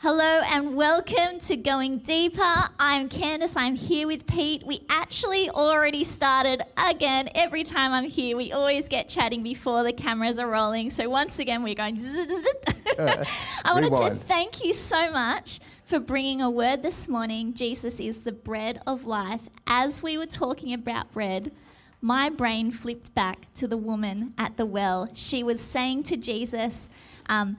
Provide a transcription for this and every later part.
Hello and welcome to Going Deeper. I'm Candice. I'm here with Pete. We actually already started again. Every time I'm here, we always get chatting before the cameras are rolling. So once again, we're going. I wanted to thank you so much for bringing a word this morning. Jesus is the bread of life. As we were talking about bread, my brain flipped back to the woman at the well. She was saying to Jesus, um,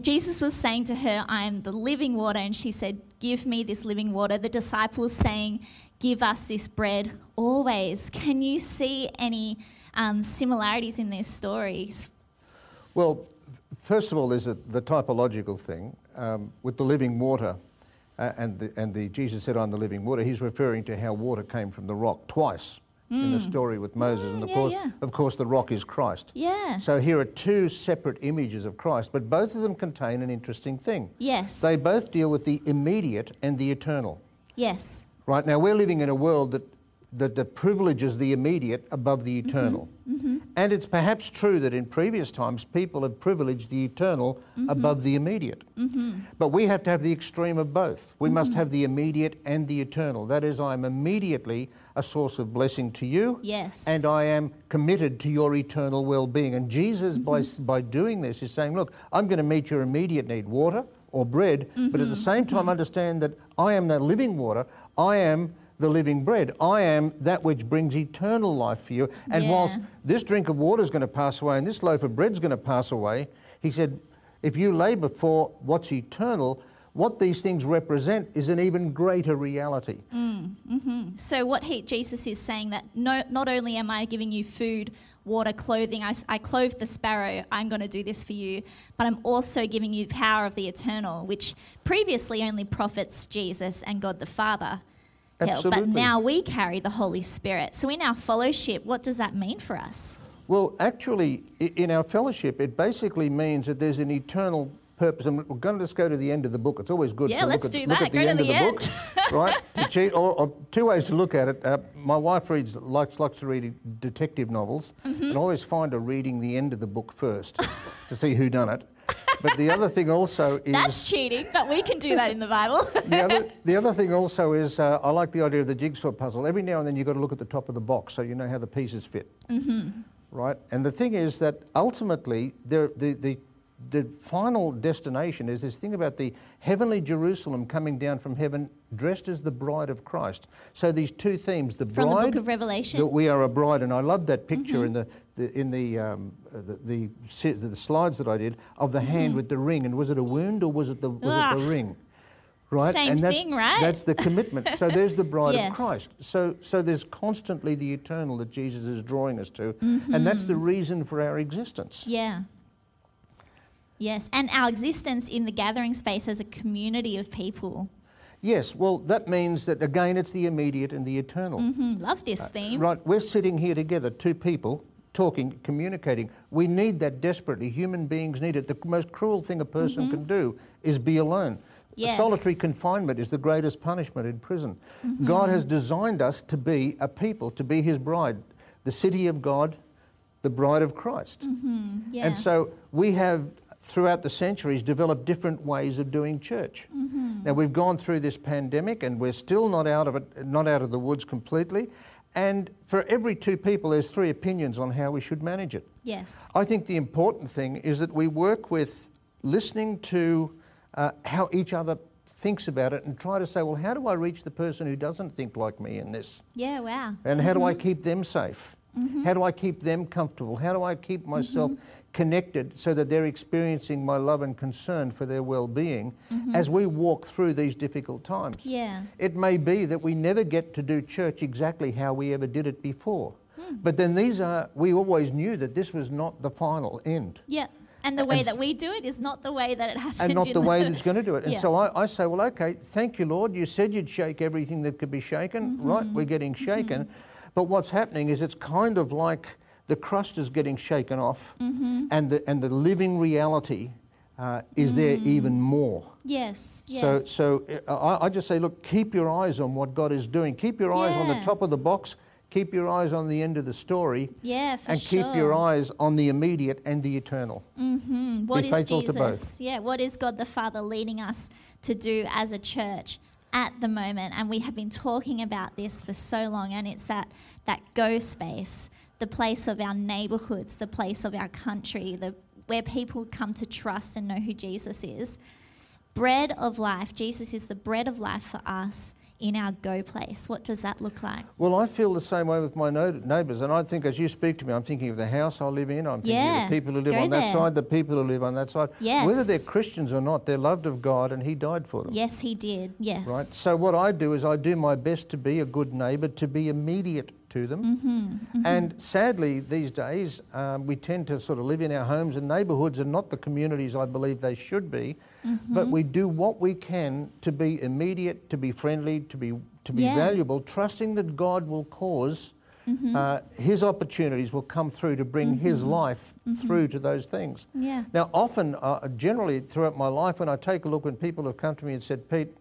Jesus was saying to her, I am the living water. And she said, Give me this living water. The disciples saying, Give us this bread always. Can you see any um, similarities in these stories? Well, first of all, there's a, the typological thing um, with the living water, uh, and the, and the Jesus said, "I'm the living water." He's referring to how water came from the rock twice in the story with Moses, and of Mm. yeah, course, yeah. of course, the rock is Christ. Yeah. So here are two separate images of Christ, but both of them contain an interesting thing. Yes. They both deal with the immediate and the eternal. yes. Right now, we're living in a world that, that, that privileges the immediate above the mm-hmm. eternal. Mm-hmm. And it's perhaps true that in previous times people have privileged the eternal mm-hmm. above the immediate. But we have to have the extreme of both. We must have the immediate and the eternal. That is, I am immediately a source of blessing to you. Yes. And I am committed to your eternal well being. And Jesus, by, by doing this, is saying, Look, I'm going to meet your immediate need, water or bread, but at the same time, understand that I am that living water. I am the living bread. I am that which brings eternal life for you. And Yeah. whilst this drink of water is going to pass away and this loaf of bread is going to pass away, he said, if you labour for what's eternal, what these things represent is an even greater reality. Mm, mm-hmm. So what he, Jesus is saying that no, not only am I giving you food, water, clothing, I clothe the sparrow, I'm going to do this for you, but I'm also giving you the power of the eternal, which previously only prophets Jesus and God the Father. Held. But now we carry the Holy Spirit. So in our fellowship, what does that mean for us? Well, actually, in our fellowship, it basically means that there's an eternal purpose. And we're going to just go to the end of the book. It's always good Yeah, to look, at, look at the Go to end the of the end. book, right? To cheat, or, or two ways to look at it. Uh, my wife reads likes likes to read detective novels, Mm-hmm. and I always find her reading the end of the book first to see who done it. But the other thing also is That's cheating, but we can do that in the Bible. the other, the other thing also is uh, I like the idea of the jigsaw puzzle. Every now and then you've got to look at the top of the box so you know how the pieces fit. Right? And the thing is that ultimately there, the, the, the final destination is this thing about the heavenly Jerusalem coming down from heaven dressed as the bride of Christ. So these two themes, the From the bride, book of Revelation. that we are a bride, and I love that mm-hmm. picture in the, the in the, um, the, the the slides that I did of the hand mm-hmm. with the ring. And was it a wound or was it the was it the ring? Right, Same and that's, thing, right? That's the commitment. So there's the bride Yes. of Christ. So so there's constantly the eternal that Jesus is drawing us to, mm-hmm. and that's the reason for our existence. Yeah. Yes, and our existence in the gathering space as a community of people. Yes, well, that means that again, it's the immediate and the eternal. Hmm, love this uh, theme. Right, we're sitting here together, two people talking, communicating. We need that desperately. Human beings need it. The most cruel thing a person mm-hmm. can do is be alone. Yes. Solitary confinement is the greatest punishment in prison. Mm-hmm. God has designed us to be a people, to be His bride, the city of God, the bride of Christ. Mm-hmm, yeah. And so we have, throughout the centuries, developed different ways of doing church. Now we've gone through this pandemic, and we're still not out of it, not out of the woods completely. And for every two people, there's three opinions on how we should manage it. yes. I think the important thing is that we work with listening to uh, how each other thinks about it and try to say, well, how do I reach the person who doesn't think like me in this? Yeah, wow. And how do I Mm-hmm. keep them safe? How do I keep them comfortable? How do I keep myself connected so that they're experiencing my love and concern for their well being as we walk through these difficult times? Mm-hmm. Yeah. It may be that we never get to do church exactly how we ever did it before. Hmm. But then these are, we always knew that this was not the final end. Yeah. And the way And that we do it is not the way that it has to happened. and not the way that's going to do it. And Yeah. so I, I say, well, okay, thank you, Lord. You said you'd shake everything that could be shaken, Mm-hmm. right? We're getting shaken. But what's happening is it's kind of like the crust is getting shaken off, Mm-hmm. and, the, and the living reality uh, is there even more. Yes. Mm. Yes. So, so uh, I, I just say, look, keep your eyes on what God is doing. Keep your eyes on the top of the box. keep your eyes on the end of the story Yeah, for and sure. keep your eyes on the immediate and the eternal. Mm, what Be is faithful to Jesus? both. Yeah, what is God the Father leading us to do as a church at the moment? And we have been talking about this for so long, and it's that that go space, the place of our neighborhoods, the place of our country, the where people come to trust and know who Jesus is. Bread of life. Jesus is the bread of life for us in our go place. What does that look like? Well, I feel the same way with my no- neighbours, and I think as you speak to me, I'm thinking of the house I live in, I'm thinking Yeah, of the people who live on that side, the people who live on that side. Whether they're Christians or not, they're loved of God and He died for them. Yes, he did. Yes. Right? So, what I do is I do my best to be a good neighbour, to be immediate to them. Mm-hmm, And sadly, these days, um, we tend to sort of live in our homes and neighbourhoods and not the communities I believe they should be. Mm-hmm. But we do what we can to be immediate, to be friendly, to be, to be Yeah. valuable, trusting that God will cause. Mm-hmm. Uh, his opportunities will come through to bring His life through to those things. Yeah. Now, often, uh, generally throughout my life, when I take a look, when people have come to me and said, Pete,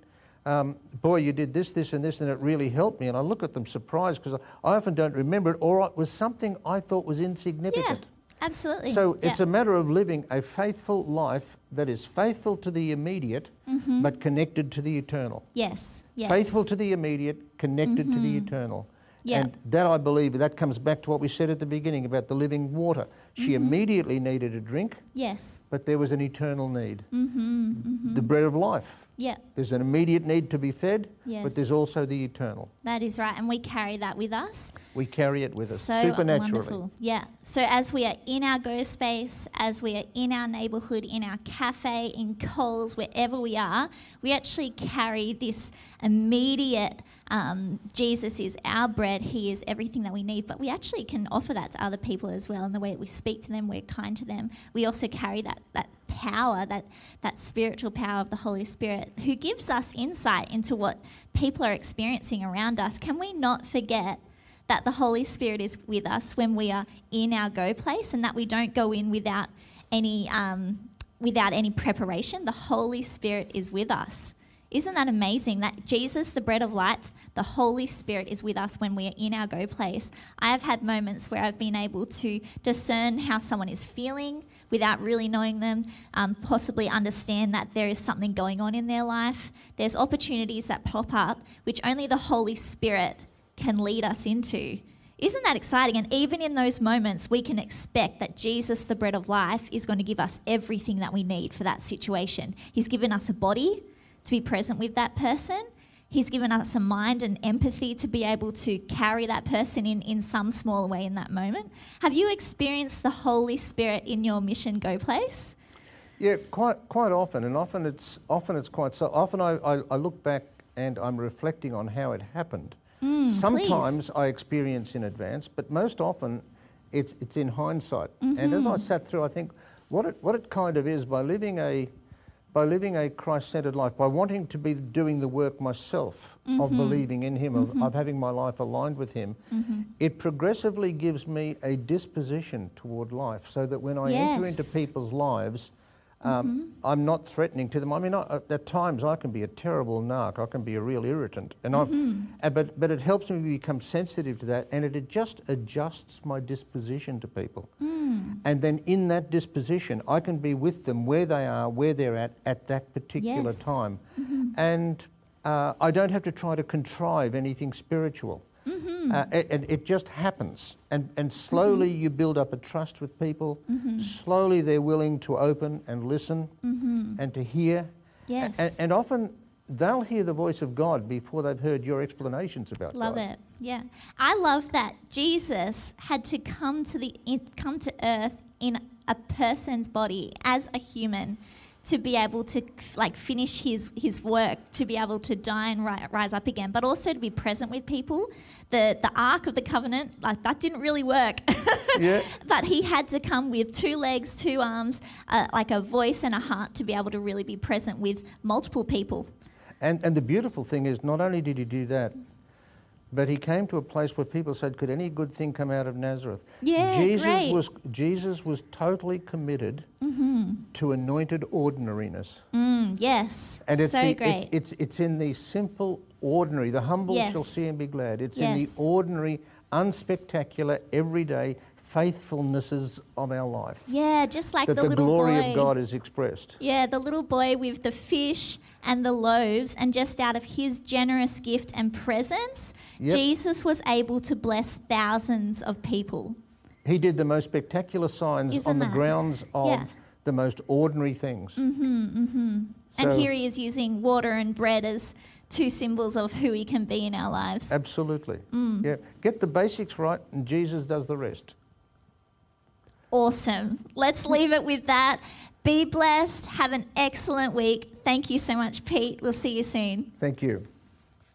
um, boy, you did this, this, and this, and it really helped me. And I look at them surprised because I often don't remember it, or it was something I thought was insignificant. Yeah. Absolutely. So it's a matter of living a faithful life that is faithful to the immediate, but connected to the eternal. Yes. Mm-hmm. Yes. Faithful to the immediate, connected to the eternal. Yeah. And that I believe that comes back to what we said at the beginning about the living water. She Mm-hmm. immediately needed a drink, Yes. but there was an eternal need. Mm-hmm. The bread of life. Yeah. There's an immediate need to be fed, Yes. but there's also the eternal. That is right, and we carry that with us. We carry it with us so supernaturally. wonderful. Yeah. So as we are in our go space, as we are in our neighborhood, in our cafe, in Coles, wherever we are, we actually carry this immediate. Um, Jesus is our bread. He is everything that we need. But we actually can offer that to other people as well. In the way that we speak to them, we're kind to them. We also carry that that power, that that spiritual power of the Holy Spirit, who gives us insight into what people are experiencing around us. Can we not forget? that the Holy Spirit is with us when we are in our go place and that we don't go in without any, um, without any preparation. The Holy Spirit is with us. Isn't that amazing that Jesus, the bread of life, the Holy Spirit is with us when we are in our go place? I have had moments where I've been able to discern how someone is feeling without really knowing them, um, possibly understand that there is something going on in their life. There's opportunities that pop up which only the Holy Spirit can lead us into. Isn't that exciting? And even in those moments, we can expect that Jesus, the bread of life, is going to give us everything that we need for that situation. He's given us a body to be present with that person. He's given us a mind and empathy to be able to carry that person in, in some small way in that moment. Have you experienced the Holy Spirit in your mission go place? Yeah, quite quite often, and often it's often it's quite so. Often I, I, I look back and I'm reflecting on how it happened. Mm, Sometimes I experience in advance, but most often it's it's in hindsight. And as I sat through, I think what it what it kind of is by living a by living a Christ-centered life, by wanting to be doing the work myself of mm-hmm. believing in Him, of, mm-hmm. of having my life aligned with Him, mm-hmm. it progressively gives me a disposition toward life, so that when I enter into people's lives, um, I'm not threatening to them. I mean, I, at times I can be a terrible narc. I can be a real irritant, and I've, uh, but but it helps me become sensitive to that, and it just adjusts my disposition to people. And then in that disposition, I can be with them where they are, where they're at at that particular Yes. time, and uh, I don't have to try to contrive anything spiritual. Mm-hmm. Uh, it, and it just happens. And, and slowly you build up a trust with people. Mm-hmm. Slowly they're willing to open and listen and to hear. Yes. And, and often they'll hear the voice of God before they've heard your explanations about it. Love God. it. Yeah. I love that Jesus had to come to the come to earth in a person's body as a human to be able to like finish his his work, to be able to die and ri- rise up again, but also to be present with people. The the ark of the covenant, like that didn't really work. Yeah. but he had to come with two legs, two arms, uh, like a voice and a heart to be able to really be present with multiple people. And, and the beautiful thing is, not only did he do that, but he came to a place where people said, "Could any good thing come out of Nazareth?" Yeah, Jesus was Jesus was totally committed to anointed ordinariness. Mm, yes. And it's, so the, great. It's, it's, it's in the simple, ordinary, the humble shall see and be glad. It's in the ordinary, unspectacular, everyday faithfulnesses of our life. Yeah, just like that the, the, little glory boy. of God is expressed. Yeah, the little boy with the fish and the loaves, and just out of his generous gift and presence, Yep. Jesus was able to bless thousands of people. He did the most spectacular signs Isn't on the grounds of Yeah. the most ordinary things. Mm-hmm, mm-hmm. and here he is using water and bread as two symbols of who he can be in our lives. Absolutely. Mm. Yeah. Get the basics right, and Jesus does the rest. Awesome. Let's leave it with that. Be blessed. Have an excellent week. Thank you so much, Pete. We'll see you soon. Thank you.